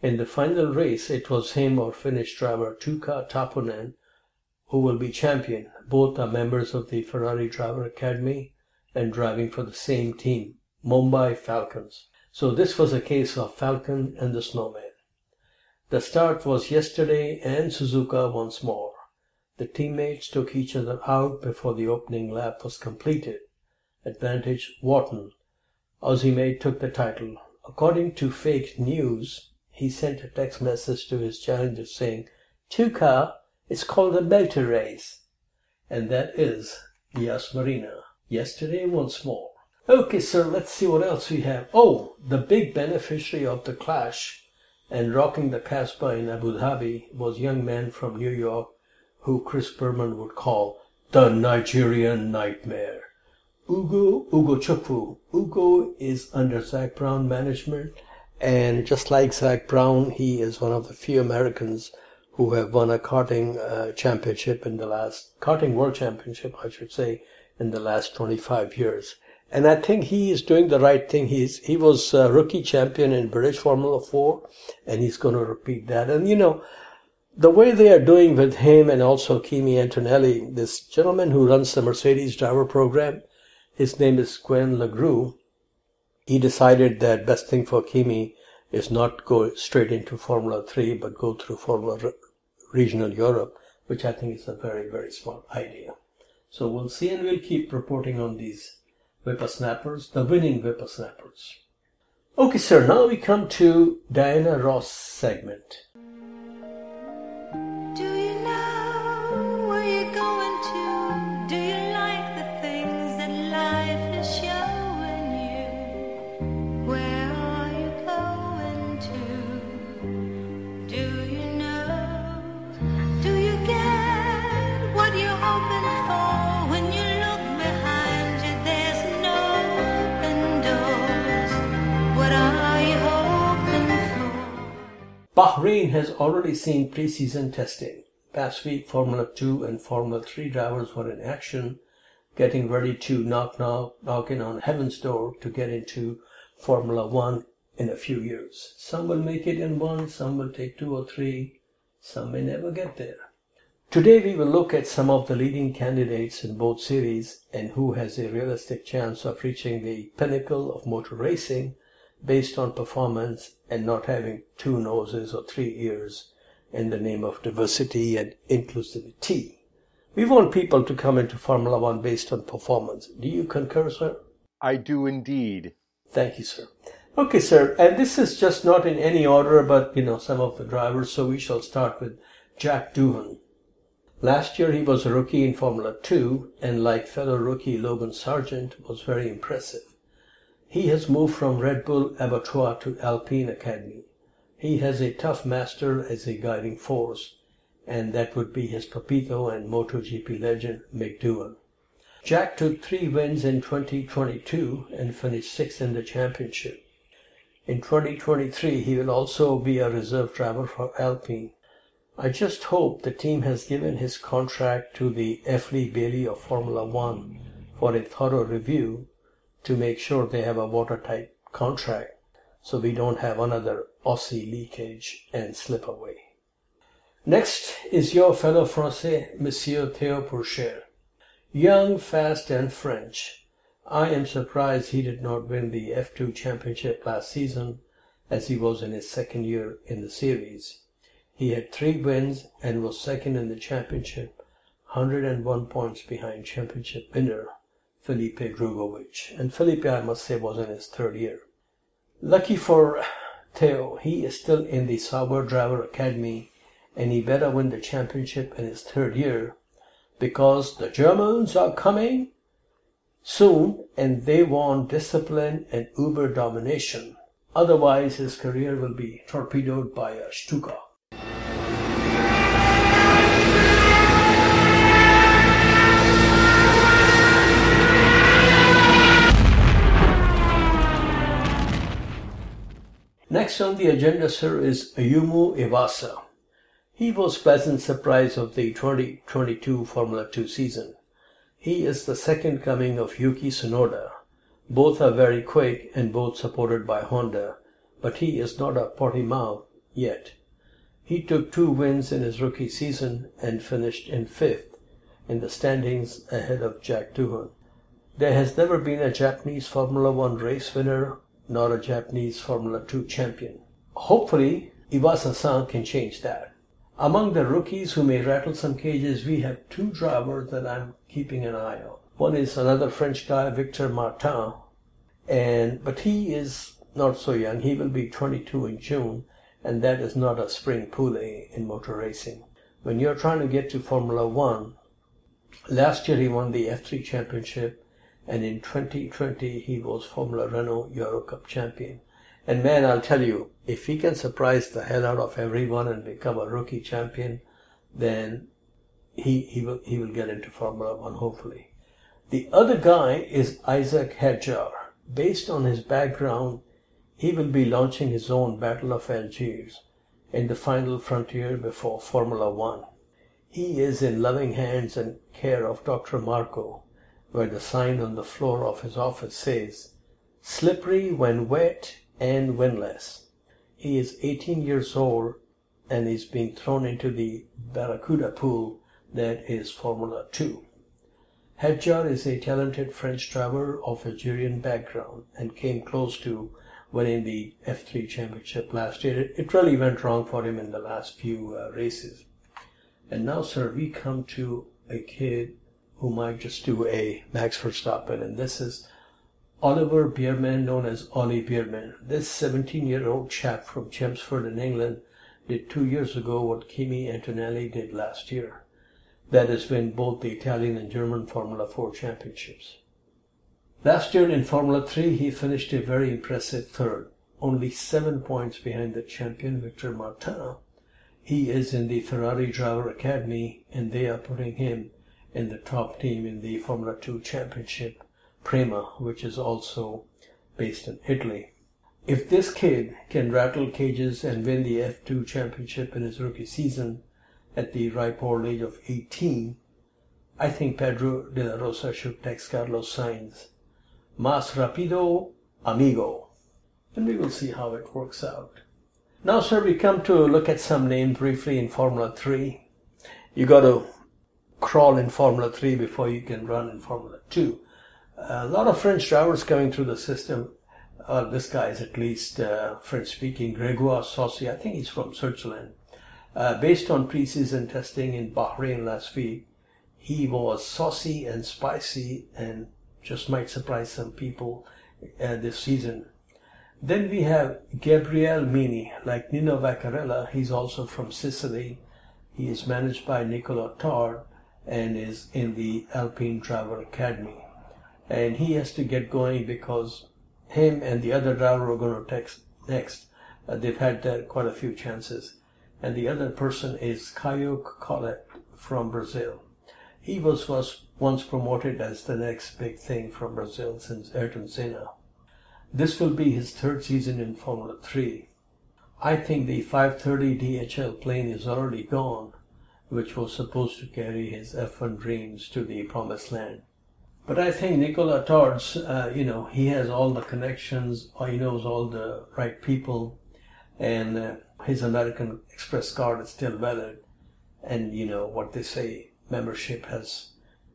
Speaker 4: In the final race, it was him or Finnish driver Tuukka Taponen who will be champion. Both are members of the Ferrari Driver Academy and driving for the same team, Mumbai Falcons. So this was a case of Falcon and the Snowman. The start was yesterday and Suzuka once more. The teammates took each other out before the opening lap was completed. Advantage Wharton. Aussie Mate took the title. According to fake news, he sent a text message to his challenger saying, Tuukka, it's called a motor race. And that is Yas Marina. Yesterday once more. Okay, sir, let's see what else we have. Oh, the big beneficiary of the clash and rocking the Casbah in Abu Dhabi was young man from New York who Chris Berman would call the Nigerian Nightmare. Ugo Ugochukwu. Ugo is under Zak Brown management, and just like Zak Brown, he is one of the few Americans who have won a karting uh, championship in the last karting world championship, I should say, in the last 25 years. And I think he is doing the right thing. He's he was a rookie champion in British Formula Four, and he's going to repeat that. And you know, the way they are doing with him and also Kimi Antonelli, this gentleman who runs the Mercedes driver program, his name is Gwen Lagrue. He decided that best thing for Kimi is not go straight into Formula 3, but go through Formula Re- Regional Europe, which I think is a very, very smart idea. So we'll see and we'll keep reporting on these whippersnappers, the winning whippersnappers. Okay, sir, now we come to Diana Ross segment. Bahrain has already seen preseason testing. Past week, Formula 2 and Formula 3 drivers were in action, getting ready to knock, knock, knocking on heaven's door to get into Formula 1 in a few years. Some will make it in one, some will take two or three, some may never get there. Today we will look at some of the leading candidates in both series and who has a realistic chance of reaching the pinnacle of motor racing based on performance and not having two noses or three ears in the name of diversity and inclusivity. We want people to come into Formula One based on performance. Do you concur, sir?
Speaker 3: I do indeed.
Speaker 4: Thank you, sir. Okay, sir. And this is just not in any order, but you know, some of the drivers. So we shall start with Jack Doohan. Last year he was a rookie in Formula 2 and like fellow rookie Logan Sargent was very impressive. He has moved from Red Bull Abattoir to Alpine Academy. He has a tough master as a guiding force, and that would be his Papito and MotoGP legend Mick Jack took three wins in 2022 and finished sixth in the championship. In 2023, he will also be a reserve driver for Alpine. I just hope the team has given his contract to the F. Lee Bailey of Formula One for a thorough review to make sure they have a watertight contract so we don't have another Aussie leakage and slip away. Next is your fellow Francais, Monsieur Theo Pourchaire. Young, fast, and French. I am surprised he did not win the F2 championship last season as he was in his second year in the series. He had three wins and was second in the championship, 101 points behind championship winner Felipe Drugovich. And Felipe, I must say, was in his third year. Lucky for Theo, he is still in the Sauber Driver Academy and he better win the championship in his third year because the Germans are coming soon and they want discipline and uber domination. Otherwise, his career will be torpedoed by a Stuka. Next on the agenda, sir, is Ayumu Iwasa. He was pleasant surprise of the 2022 Formula 2 season. He is the second coming of Yuki Tsunoda. Both are very quick and both supported by Honda, but he is not a Portimao yet. He took two wins in his rookie season and finished in fifth in the standings ahead of Jack Doohan. There has never been a Japanese Formula One race winner nor a Japanese Formula 2 champion. Hopefully, Iwasa-san can change that. Among the rookies who may rattle some cages, we have two drivers that I'm keeping an eye on. One is another French guy, Victor Martin, and but he is not so young. He will be 22 in June, and that is not a spring poulet in motor racing. When you're trying to get to Formula One, last year he won the F3 championship, and in 2020 he was Formula Renault Euro Cup champion. And man, I'll tell you, if he can surprise the hell out of everyone and become a rookie champion, then he he will he will get into Formula One hopefully. The other guy is Isaac Hadjar. Based on his background, he will be launching his own Battle of Algiers in the final frontier before Formula One. He is in loving hands and care of Dr. Marko, where the sign on the floor of his office says, slippery when wet and windless. He is 18 years old and is being thrown into the Barracuda pool that is Formula 2. Hadjar is a talented French driver of Algerian background and came close to winning the F3 championship last year. It really went wrong for him in the last few uh, races. And now, sir, we come to a kid who might just do a Max Verstappen, and this is Oliver Bearman, known as Ollie Bearman. This 17-year-old chap from Chelmsford in England did two years ago what Kimi Antonelli did last year. That is win both the Italian and German Formula 4 championships. Last year in Formula 3, he finished a very impressive third, only seven points behind the champion Victor Martin. He is in the Ferrari Driver Academy and they are putting him in the top team in the Formula 2 championship, Prema, which is also based in Italy. If this kid can rattle cages and win the F2 championship in his rookie season at the ripe old age of 18, I think Pedro de la Rosa should text Carlos Sainz, Mas rapido, amigo. And we will see how it works out. Now, sir, we come to look at some names briefly in Formula 3. You got to crawl in Formula 3 before you can run in Formula 2. A lot of French drivers coming through the system. Uh, this guy is at least uh, French speaking, Gregoire Saucy. I think he's from Switzerland. Uh, based on preseason testing in Bahrain last week, he was saucy and spicy and just might surprise some people uh, this season. Then we have Gabriel Mini, like Nino Vaccarella. He's also from Sicily. He is managed by Nicola Todt and is in the Alpine Driver Academy. And he has to get going because him and the other driver are going to text next. Uh, they've had uh, quite a few chances. And the other person is Caio Collet from Brazil. He was, was once promoted as the next big thing from Brazil since Ayrton Senna. This will be his third season in Formula 3. I think the 530 DHL plane is already gone, which was supposed to carry his F1 dreams to the promised land. But I think Nicola Todt, uh, you know, he has all the connections, he knows all the right people, and uh, his American Express card is still valid. And, you know, what they say, membership has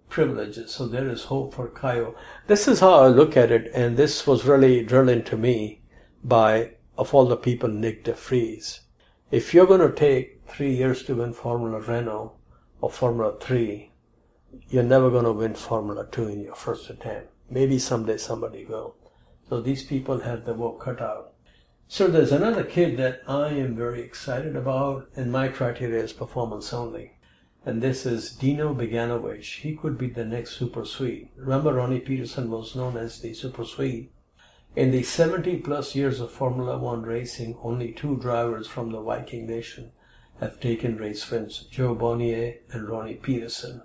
Speaker 4: privileges, so there is hope for Caio. This is how I look at it, and this was really drilled into me by, of all the people, Nyck de Vries. If you're going to take three years to win Formula Renault or Formula 3, you're never going to win Formula 2 in your first attempt. Maybe someday somebody will. So these people have their work cut out. So there's another kid that I am very excited about, and my criteria is performance only. And this is Dino Beganovic. He could be the next Super Swede. Remember, Ronnie Peterson was known as the Super Swede. In the 70 plus years of Formula One racing, only two drivers from the Viking Nation have taken race wins Jo Bonnier and Ronnie Peterson.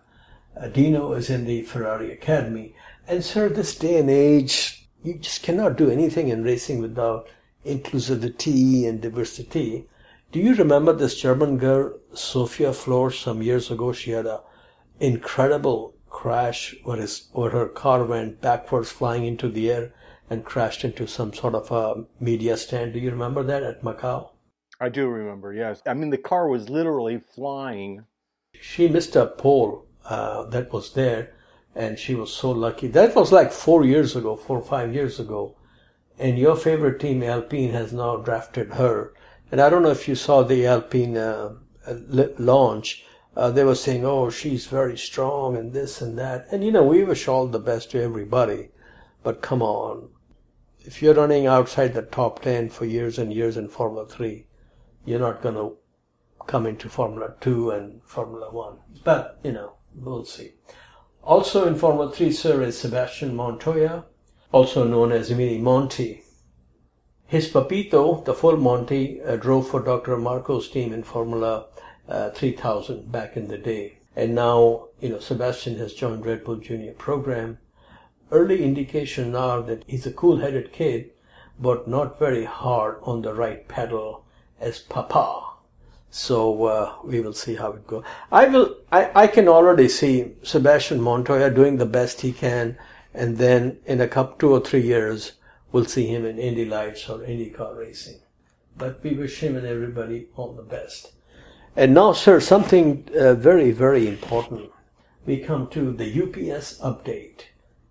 Speaker 4: Uh, Dino is in the Ferrari Academy. And, sir, this day and age, you just cannot do anything in racing without inclusivity and diversity. Do you remember this German girl, Sophia Flörsch, some years ago? She had a incredible crash where, his, where her car went backwards flying into the air and crashed into some sort of a media stand. Do you remember that at Macau?
Speaker 3: I do remember, yes. I mean, the car was literally flying.
Speaker 4: She missed a pole uh, that was there, and she was so lucky. That was like four years ago, four or five years ago. And your favorite team, Alpine, has now drafted her. And I don't know if you saw the Alpine uh, launch. Uh, they were saying, oh, she's very strong and this and that. And, you know, we wish all the best to everybody. But come on. If you're running outside the top 10 for years and years in Formula 3, you're not going to come into Formula 2 and Formula 1. But, you know, we'll see. Also in Formula 3, sir, is Sebastian Montoya, also known as Mini Monty. His Papito, the full Monty, uh, drove for Dr. Marko's team in Formula uh, 3000 back in the day. And now, you know, Sebastian has joined Red Bull Junior program. Early indications are that he's a cool-headed kid, but not very hard on the right pedal as Papa. So uh, we will see how it goes. I will. I, I can already see Sebastian Montoya doing the best he can, and then in a couple, two or three years, we'll see him in Indy Lights or IndyCar racing. But we wish him and everybody all the best. And now, sir, something uh, very, very important. We come to the UPS update.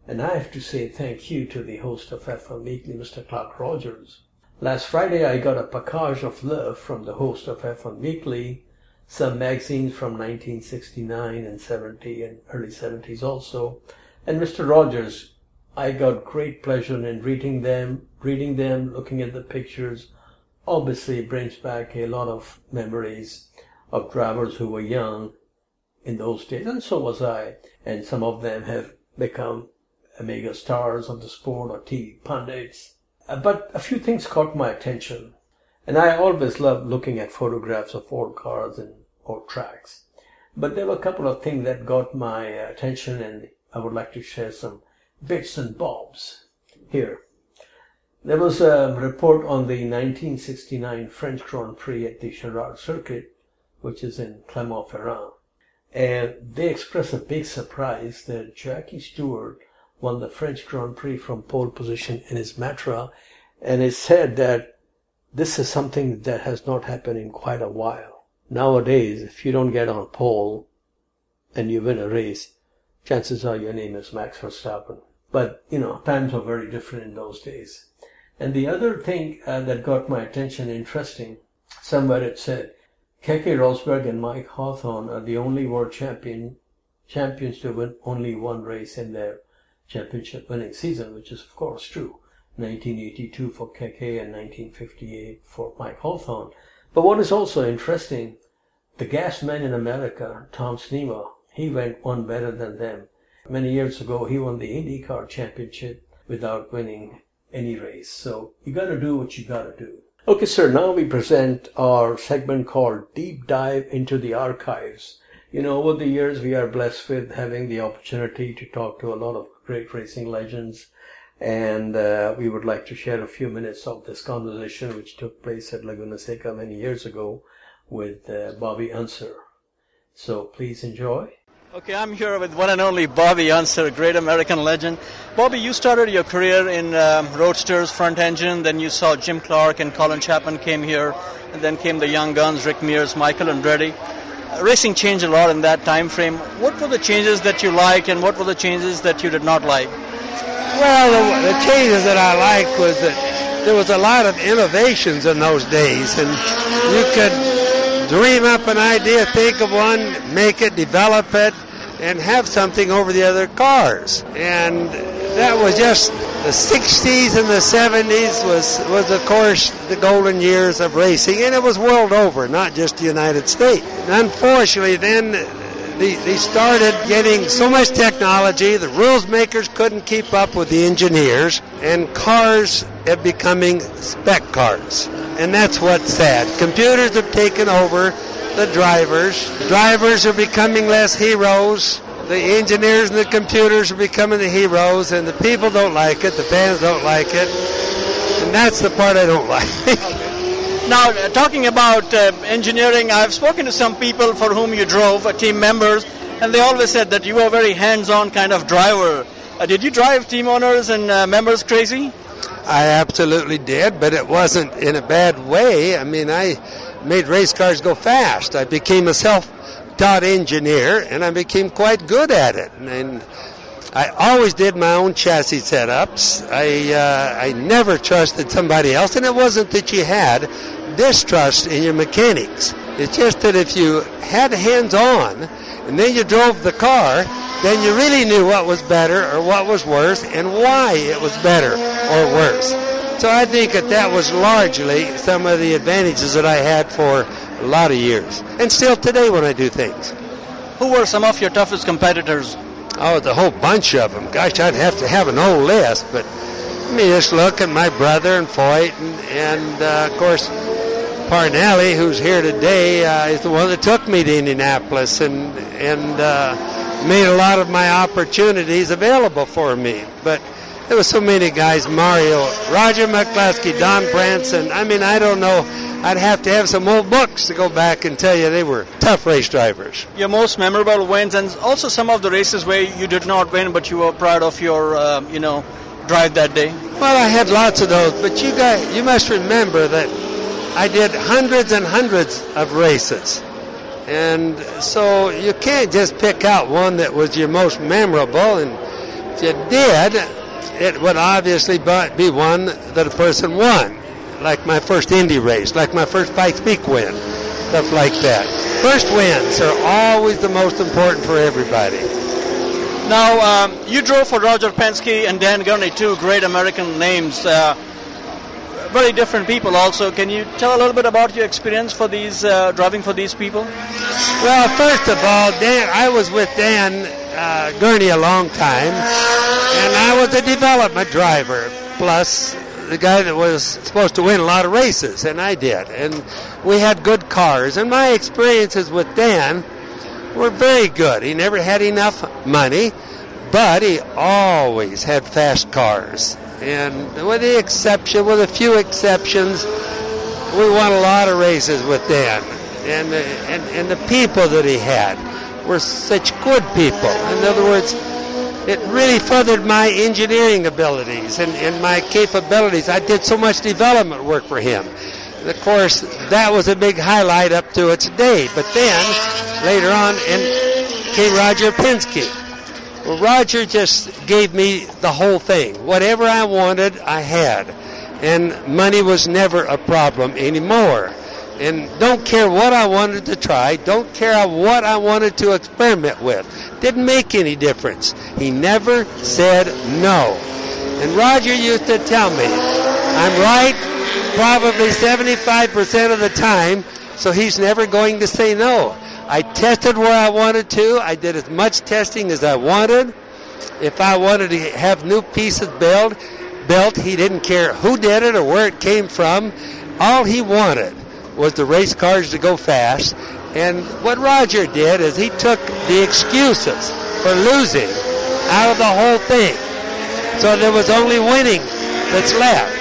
Speaker 4: And I have to say thank you to the host of F1 Weekly, Mr. Clark Rogers. Last Friday, I got a package of love from the host of F1 Weekly, some magazines from 1969 and 70 and early 70s also. And Mr. Rogers, I got great pleasure in reading them, reading them, looking at the pictures. Obviously, brings back a lot of memories of drivers who were young in those days, and so was I. And some of them have become mega stars of the sport or TV pundits. Uh, but a few things caught my attention. And I always love looking at photographs of old cars and old tracks. But there were a couple of things that got my attention and I would like to share some bits and bobs here. There was a report on the 1969 French Grand Prix at the Charade Circuit which is in Clermont-Ferrand. And they express a big surprise that Jackie Stewart won the French Grand Prix from pole position in his Matra. And it said that this is something that has not happened in quite a while. Nowadays, if you don't get on pole and you win a race, chances are your name is Max Verstappen. But, you know, times were very different in those days. And the other thing uh, that got my attention interesting, somewhere it said, Keke Rosberg and Mike Hawthorn are the only world champion champions to win only one race in their championship winning season, which is of course true. 1982 for Keke and 1958 for Mike Hawthorn. But what is also interesting, the gas man in America, Tom Sneva, he went one better than them. Many years ago, he won the IndyCar championship without winning any race. So you gotta do what you gotta do. Okay, sir, now we present our segment called Deep Dive into the Archives. You know, over the years, we are blessed with having the opportunity to talk to a lot of great racing legends, and uh, we would like to share a few minutes of this conversation which took place at Laguna Seca many years ago with uh, Bobby Unser. So please enjoy.
Speaker 10: Okay, I'm here with one and only Bobby Unser, great American legend. Bobby, you started your career in um, Roadsters, front engine, then you saw Jim Clark and Colin Chapman came here, and then came the young guns, Rick Mears, Michael Andretti. Uh, racing changed a lot in that time frame. What were the changes that you liked, and what were the changes that you did not like?
Speaker 11: Well, the, the changes that I liked was that there was a lot of innovations in those days, and you could dream up an idea, think of one, make it, develop it, and have something over the other cars. And that was just the 60s and the 70s was, was of course the golden years of racing and it was world over, not just the United States. And unfortunately then uh, they, they started getting so much technology, the rules makers couldn't keep up with the engineers and cars are becoming spec cars. And that's what's sad. Computers have taken over the drivers. Drivers are becoming less heroes. The engineers and the computers are becoming the heroes, and the people don't like it. The fans don't like it. And that's the part I don't like.
Speaker 10: Now, uh, talking about uh, engineering, I've spoken to some people for whom you drove, uh, team members, and they always said that you were a very hands-on kind of driver. Uh, did you drive team owners and uh, members crazy?
Speaker 11: I absolutely did, but it wasn't in a bad way. I mean, I made race cars go fast. I became a self-taught engineer, and I became quite good at it. And, I always did my own chassis setups. I uh, I never trusted somebody else, and it wasn't that you had distrust in your mechanics. It's just that if you had hands on, and then you drove the car, then you really knew what was better or what was worse, and why it was better or worse. So I think that that was largely some of the advantages that I had for a lot of years, and still today when I do things.
Speaker 10: Who were some of your toughest competitors?
Speaker 11: Oh, the whole bunch of them. Gosh, I'd have to have an old list, but I mean, just look at my brother and Foyt, and, and uh, of course, Parnelli, who's here today, uh, is the one that took me to Indianapolis and and uh, made a lot of my opportunities available for me. But there was so many guys: Mario, Roger McCluskey, Don Branson. I mean, I don't know. I'd have to have some old books to go back and tell you they were tough race drivers.
Speaker 10: Your most memorable wins, and also some of the races where you did not win, but you were proud of your, uh, you know, drive that day.
Speaker 11: Well, I had lots of those, but you guys, you must remember that I did hundreds and hundreds of races. And so you can't just pick out one that was your most memorable. And if you did, it would obviously be one that a person won, like my first Indy race, like my first Pikes Peak win, stuff like that. First wins are always the most important for everybody.
Speaker 10: Now, um, you drove for Roger Penske and Dan Gurney, two great American names. Uh, very different people also. Can you tell a little bit about your experience for these uh, driving for these people?
Speaker 11: Well, first of all, Dan, I was with Dan uh, Gurney a long time, and I was a development driver, plus the guy that was supposed to win a lot of races, and I did. And we had good cars, and my experiences with Dan were very good. He never had enough money, but he always had fast cars. And with the exception, with a few exceptions, we won a lot of races with Dan. And, uh, and, and the people that he had were such good people. In other words, it really furthered my engineering abilities and, and my capabilities. I did so much development work for him. And of course, that was a big highlight up to its day. But then, later on, and came Roger Penske. Well, Roger just gave me the whole thing. Whatever I wanted, I had. And money was never a problem anymore. And don't care what I wanted to try, don't care what I wanted to experiment with. Didn't make any difference. He never said no. And Roger used to tell me, I'm right probably 75% of the time, so he's never going to say no. I tested where I wanted to. I did as much testing as I wanted. If I wanted to have new pieces built, built, he didn't care who did it or where it came from. All he wanted was the race cars to go fast. And what Roger did is he took the excuses for losing out of the whole thing. So there was only winning that's left.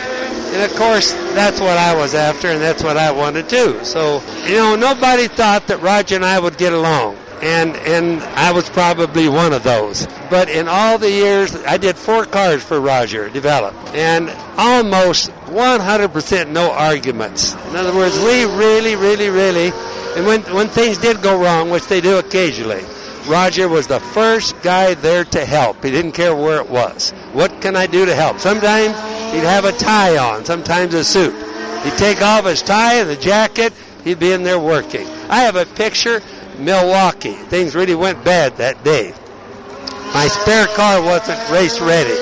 Speaker 11: And of course, that's what I was after, and that's what I wanted too. So, you know, nobody thought that Roger and I would get along. And, and I was probably one of those. But in all the years, I did four cars for Roger, developed. And almost 100% no arguments. In other words, we really, really, really, and when, when things did go wrong, which they do occasionally, Roger was the first guy there to help. He didn't care where it was. What can I do to help? Sometimes he'd have a tie on, sometimes a suit. He'd take off his tie and the jacket, he'd be in there working. I have a picture, Milwaukee. Things really went bad that day. My spare car wasn't race ready.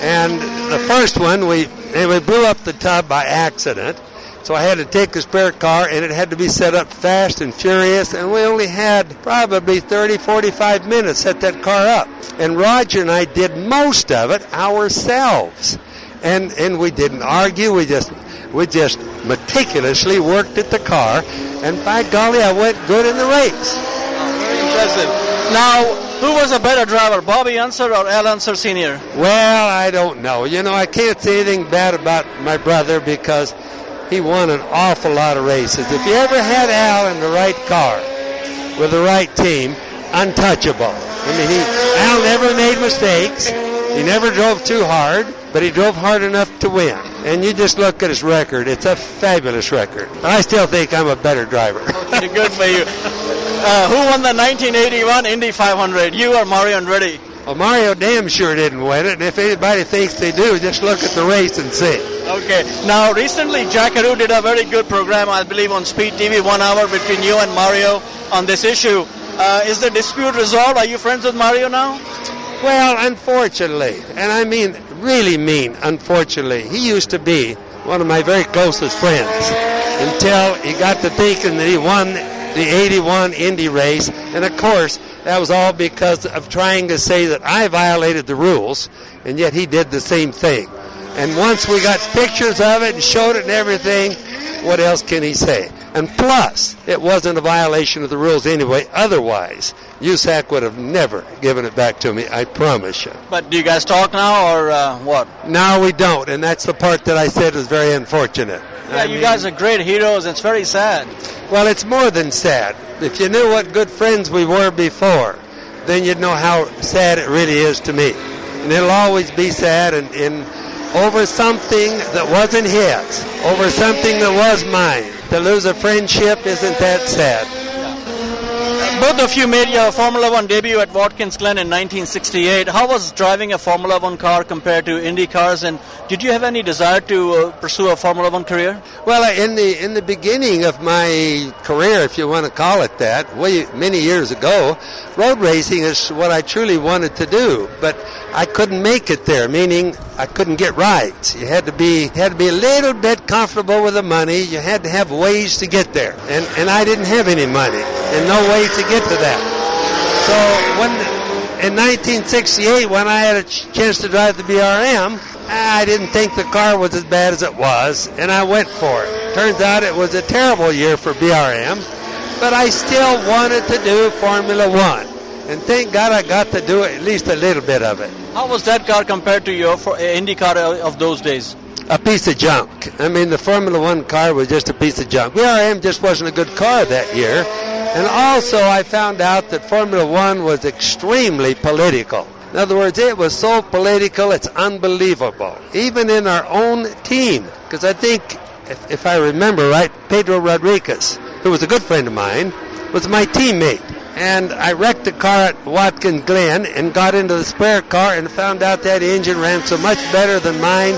Speaker 11: And the first one, we, we blew up the tub by accident. So I had to take the spare car and it had to be set up fast and furious and we only had probably 30, 45 minutes to set that car up. And Roger and I did most of it ourselves. And, and we didn't argue, we just, we just meticulously worked at the car and by golly I went good in the race.
Speaker 10: Very impressive. Now, Who was a better driver, Bobby Unser or Al Unser Sr.?
Speaker 11: Well, I don't know. You know, I can't say anything bad about my brother because he won an awful lot of races. If you ever had Al in the right car with the right team, untouchable. I mean, he, Al never made mistakes. He never drove too hard, but he drove hard enough to win. And you just look at his record; it's a fabulous record. I still think I'm a better driver.
Speaker 10: Okay, good for you. Uh, who won the 1981 Indy 500? You or Mario Andretti?
Speaker 11: Well, Mario damn sure didn't win it, and if anybody thinks they do, just look at the race and see.
Speaker 10: Okay. Now, recently, Jackaroo did a very good program, I believe, on Speed TV, one hour between you and Mario on this issue. Uh, is the dispute resolved? Are you friends with Mario now?
Speaker 11: Well, unfortunately, and I mean really mean unfortunately, he used to be one of my very closest friends until he got to thinking that he won the 81 Indy race. And of course, that was all because of trying to say that I violated the rules, and yet he did the same thing. And once we got pictures of it and showed it and everything, what else can he say? And plus, it wasn't a violation of the rules anyway. Otherwise, USAC would have never given it back to me, I promise you.
Speaker 10: But do you guys talk now, or uh, what?
Speaker 11: No, we don't, and that's the part that I said was very unfortunate.
Speaker 10: Yeah,
Speaker 11: I
Speaker 10: you
Speaker 11: mean-
Speaker 10: guys are great heroes. It's very sad.
Speaker 11: Well, it's more than sad. If you knew what good friends we were before, then you'd know how sad it really is to me. And it'll always be sad and, and over something that wasn't his, over something that was mine. To lose a friendship isn't that sad.
Speaker 10: Both of you made your Formula One debut at Watkins Glen in 1968. How was driving a Formula One car compared to Indy cars? And did you have any desire to uh, pursue a Formula One career?
Speaker 11: Well, in the in the beginning of my career, if you want to call it that, way many years ago, road racing is what I truly wanted to do. But I couldn't make it there, meaning I couldn't get rides. You had to be had to be a little bit comfortable with the money. You had to have ways to get there, and and I didn't have any money and no way to get to that. So when in 1968, when I had a chance to drive the BRM, I didn't think the car was as bad as it was, and I went for it. Turns out it was a terrible year for BRM, but I still wanted to do Formula One, and thank God I got to do at least a little bit of it.
Speaker 10: How was that car compared to your for- uh, Indy car of those days?
Speaker 11: a piece of junk. I mean, the Formula One car was just a piece of junk. BRM just wasn't a good car that year. And also, I found out that Formula One was extremely political. In other words, it was so political, it's unbelievable. Even in our own team. Because I think, if, if I remember right, Pedro Rodriguez, who was a good friend of mine, was my teammate. And I wrecked the car at Watkins Glen and got into the spare car and found out that engine ran so much better than mine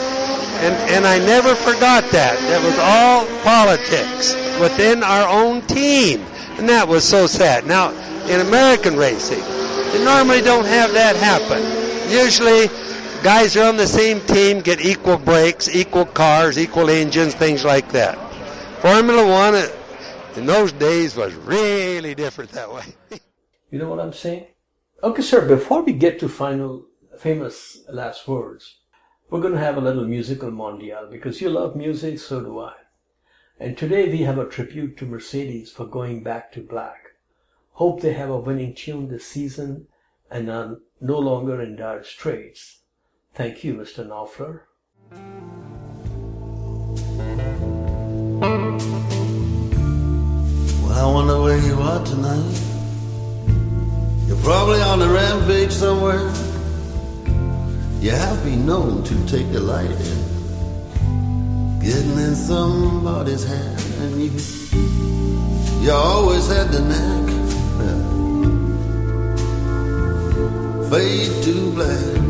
Speaker 11: and, and I never forgot that. That was all politics within our own team. And that was so sad. Now, in American racing, you normally don't have that happen. Usually, guys are on the same team, get equal brakes, equal cars, equal engines, things like that. Formula One in those days was really different that way.
Speaker 4: You know what I'm saying? Okay, sir, before we get to final famous last words, we're going to have a little musical mondial because you love music, so do I. And today we have a tribute to Mercedes for going back to black. Hope they have a winning tune this season and are no longer in dire straits. Thank you, Mr. Knopfler.
Speaker 12: Well, I wonder where you are tonight. You're probably on a rampage somewhere. You have been known to take delight in getting in somebody's hand, and you you always had the knack. Fade to black.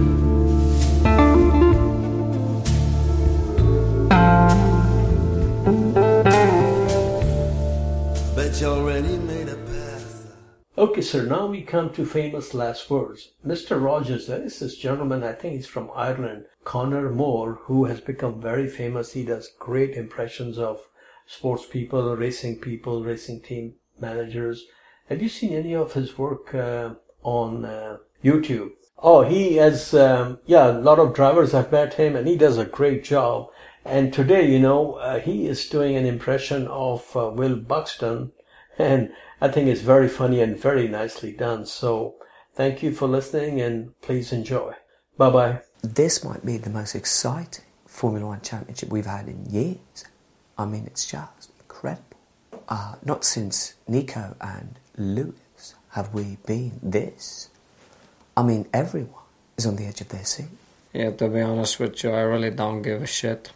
Speaker 12: You already made a pass.
Speaker 4: Okay, sir, now we come to famous last words. Mr. Rogers, there is this gentleman, I think he's from Ireland, Conor Moore, who has become very famous. He does great impressions of sports people, racing people, racing team managers. Have you seen any of his work uh, on uh, YouTube? Oh, he has, um, yeah, a lot of drivers have met him and he does a great job. And today, you know, uh, he is doing an impression of uh, Will Buxton and I think it's very funny and very nicely done. So Thank you for listening and please enjoy. Bye bye.
Speaker 13: This might be the most exciting Formula One championship we've had in years. I mean, it's just incredible. Uh, not since Nico and Lewis have we been this. I mean, everyone is on the edge of their seat.
Speaker 14: Yeah, to be honest with you, I really don't give a shit.